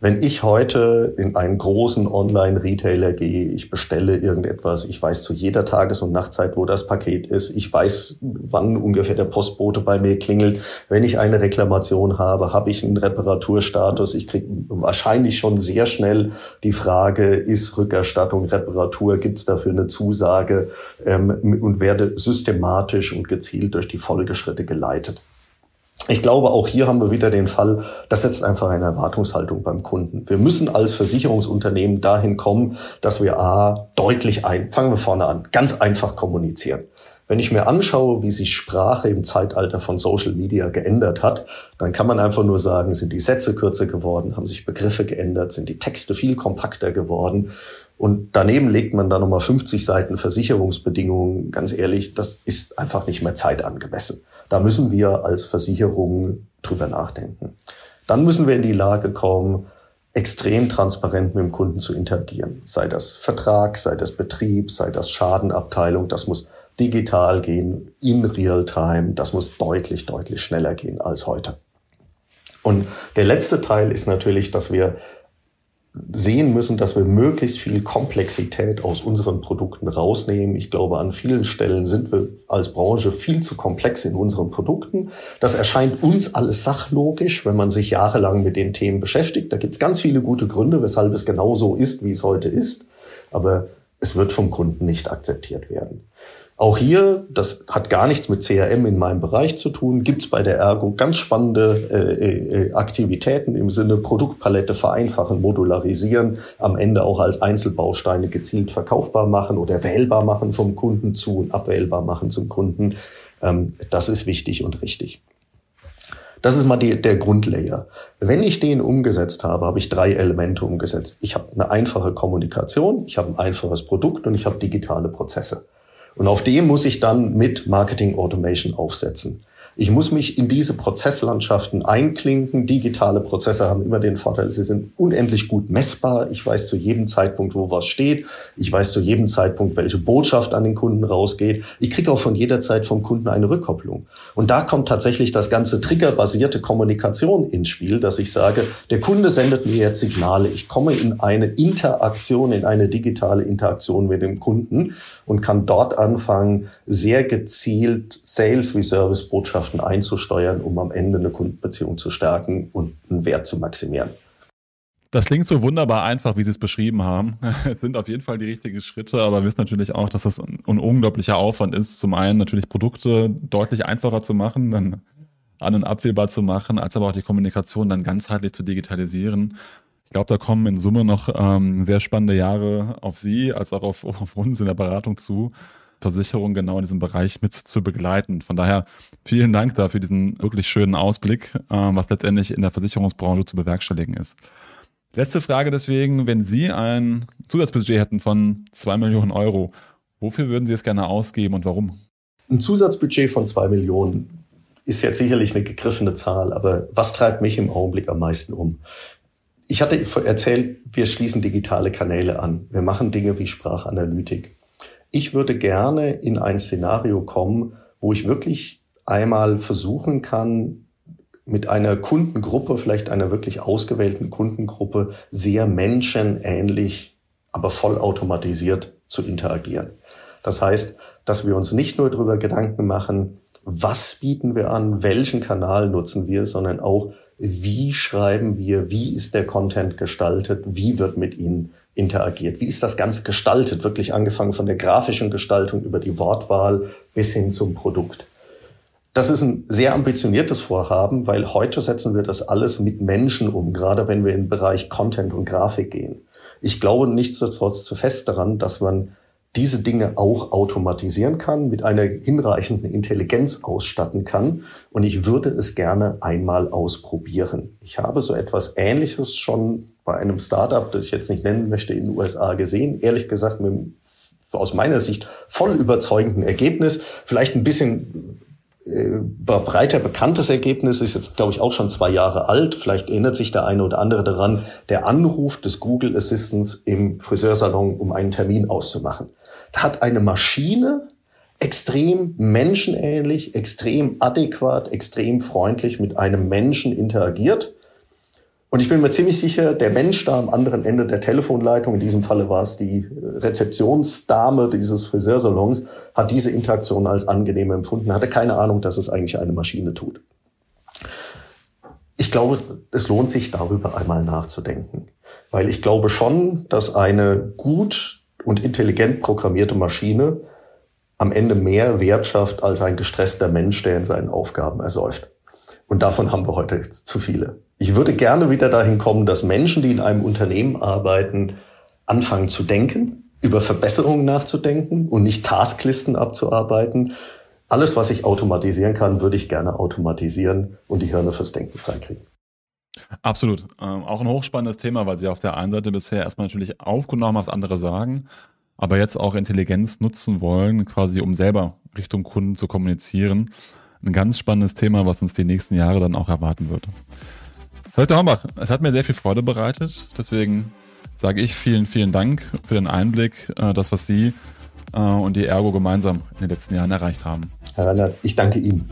Wenn ich heute in einen großen Online-Retailer gehe, ich bestelle irgendetwas, ich weiß zu jeder Tages- und Nachtzeit, wo das Paket ist, ich weiß, wann ungefähr der Postbote bei mir klingelt. Wenn ich eine Reklamation habe, habe ich einen Reparaturstatus. Ich kriege wahrscheinlich schon sehr schnell die Frage, ist Rückerstattung, Reparatur, gibt es dafür eine Zusage ähm, und werde systematisch und gezielt durch die Folgeschritte geleitet. Ich glaube, auch hier haben wir wieder den Fall, das setzt einfach eine Erwartungshaltung beim Kunden. Wir müssen als Versicherungsunternehmen dahin kommen, dass wir A, deutlich ein, fangen wir vorne an, ganz einfach kommunizieren. Wenn ich mir anschaue, wie sich Sprache im Zeitalter von Social Media geändert hat, dann kann man einfach nur sagen, sind die Sätze kürzer geworden, haben sich Begriffe geändert, sind die Texte viel kompakter geworden. Und daneben legt man da nochmal 50 Seiten Versicherungsbedingungen. Ganz ehrlich, das ist einfach nicht mehr zeitangemessen. Da müssen wir als Versicherung drüber nachdenken. Dann müssen wir in die Lage kommen, extrem transparent mit dem Kunden zu interagieren. Sei das Vertrag, sei das Betrieb, sei das Schadenabteilung. Das muss digital gehen, in real time. Das muss deutlich, deutlich schneller gehen als heute. Und der letzte Teil ist natürlich, dass wir sehen müssen, dass wir möglichst viel Komplexität aus unseren Produkten rausnehmen. Ich glaube, an vielen Stellen sind wir als Branche viel zu komplex in unseren Produkten. Das erscheint uns alles sachlogisch, wenn man sich jahrelang mit den Themen beschäftigt. Da gibt es ganz viele gute Gründe, weshalb es genau so ist, wie es heute ist. Aber es wird vom Kunden nicht akzeptiert werden. Auch hier, das hat gar nichts mit CRM in meinem Bereich zu tun, gibt es bei der Ergo ganz spannende äh, äh, Aktivitäten im Sinne Produktpalette vereinfachen, modularisieren, am Ende auch als Einzelbausteine gezielt verkaufbar machen oder wählbar machen vom Kunden zu und abwählbar machen zum Kunden. Ähm, das ist wichtig und richtig. Das ist mal die, der Grundlayer. Wenn ich den umgesetzt habe, habe ich drei Elemente umgesetzt. Ich habe eine einfache Kommunikation, ich habe ein einfaches Produkt und ich habe digitale Prozesse. Und auf dem muss ich dann mit Marketing Automation aufsetzen. Ich muss mich in diese Prozesslandschaften einklinken. Digitale Prozesse haben immer den Vorteil, sie sind unendlich gut messbar. Ich weiß zu jedem Zeitpunkt, wo was steht. Ich weiß zu jedem Zeitpunkt, welche Botschaft an den Kunden rausgeht. Ich kriege auch von jeder Zeit vom Kunden eine Rückkopplung. Und da kommt tatsächlich das ganze triggerbasierte Kommunikation ins Spiel, dass ich sage, der Kunde sendet mir jetzt Signale. Ich komme in eine Interaktion, in eine digitale Interaktion mit dem Kunden und kann dort anfangen, sehr gezielt Sales wie Service Botschaften Botschaften einzusteuern, um am Ende eine Kundenbeziehung zu stärken und einen Wert zu maximieren. Das klingt so wunderbar einfach, wie Sie es beschrieben haben. Es sind auf jeden Fall die richtigen Schritte, aber wir wissen natürlich auch, dass das ein unglaublicher Aufwand ist. Zum einen natürlich Produkte deutlich einfacher zu machen, dann an- und abwählbar zu machen, als aber auch die Kommunikation dann ganzheitlich zu digitalisieren. Ich glaube, da kommen in Summe noch ähm, sehr spannende Jahre auf Sie als auch auf, auf uns in der Beratung zu. Versicherung genau in diesem Bereich mit zu begleiten. Von daher vielen Dank dafür diesen wirklich schönen Ausblick, ähm, was letztendlich in der Versicherungsbranche zu bewerkstelligen ist. Letzte Frage deswegen, wenn Sie ein Zusatzbudget hätten von zwei Millionen Euro, wofür würden Sie es gerne ausgeben und warum? Ein Zusatzbudget von zwei Millionen ist jetzt sicherlich eine gegriffene Zahl, aber was treibt mich im Augenblick am meisten um? Ich hatte erzählt, wir schließen digitale Kanäle an. Wir machen Dinge wie Sprachanalytik. Ich würde gerne in ein Szenario kommen, wo ich wirklich einmal versuchen kann, mit einer Kundengruppe, vielleicht einer wirklich ausgewählten Kundengruppe, sehr menschenähnlich, aber vollautomatisiert zu interagieren. Das heißt, dass wir uns nicht nur darüber Gedanken machen, was bieten wir an, welchen Kanal nutzen wir, sondern auch, wie schreiben wir, wie ist der Content gestaltet, wie wird mit ihnen interagiert. Wie ist das Ganze gestaltet? Wirklich angefangen von der grafischen Gestaltung über die Wortwahl bis hin zum Produkt. Das ist ein sehr ambitioniertes Vorhaben, weil heute setzen wir das alles mit Menschen um, gerade wenn wir in den Bereich Content und Grafik gehen. Ich glaube nichtsdestotrotz zu fest daran, dass man diese Dinge auch automatisieren kann, mit einer hinreichenden Intelligenz ausstatten kann. Und ich würde es gerne einmal ausprobieren. Ich habe so etwas Ähnliches schon bei einem Startup, das ich jetzt nicht nennen möchte, in den USA gesehen. Ehrlich gesagt, mit einem, aus meiner Sicht voll überzeugenden Ergebnis. Vielleicht ein bisschen äh, breiter bekanntes Ergebnis, ist jetzt, glaube ich, auch schon zwei Jahre alt. Vielleicht erinnert sich der eine oder andere daran. Der Anruf des Google Assistants im Friseursalon, um einen Termin auszumachen. Hat eine Maschine extrem menschenähnlich, extrem adäquat, extrem freundlich mit einem Menschen interagiert und ich bin mir ziemlich sicher, der Mensch da am anderen Ende der Telefonleitung, in diesem Falle war es die Rezeptionsdame dieses Friseursalons, hat diese Interaktion als angenehm empfunden, hatte keine Ahnung, dass es eigentlich eine Maschine tut. Ich glaube, es lohnt sich darüber einmal nachzudenken, weil ich glaube schon, dass eine gut und intelligent programmierte Maschine am Ende mehr Wert schafft als ein gestresster Mensch, der in seinen Aufgaben ersäuft. Und davon haben wir heute zu viele. Ich würde gerne wieder dahin kommen, dass Menschen, die in einem Unternehmen arbeiten, anfangen zu denken, über Verbesserungen nachzudenken und nicht Tasklisten abzuarbeiten. Alles, was ich automatisieren kann, würde ich gerne automatisieren und die Hirne fürs Denken freikriegen. Absolut. Ähm, auch ein hochspannendes Thema, weil Sie auf der einen Seite bisher erstmal natürlich aufgenommen, was andere sagen, aber jetzt auch Intelligenz nutzen wollen, quasi um selber Richtung Kunden zu kommunizieren ein ganz spannendes Thema, was uns die nächsten Jahre dann auch erwarten wird. Herr Dr. Hombach, es hat mir sehr viel Freude bereitet, deswegen sage ich vielen, vielen Dank für den Einblick, äh, das, was Sie äh, und die Ergo gemeinsam in den letzten Jahren erreicht haben. Herr Renner, ich danke Ihnen.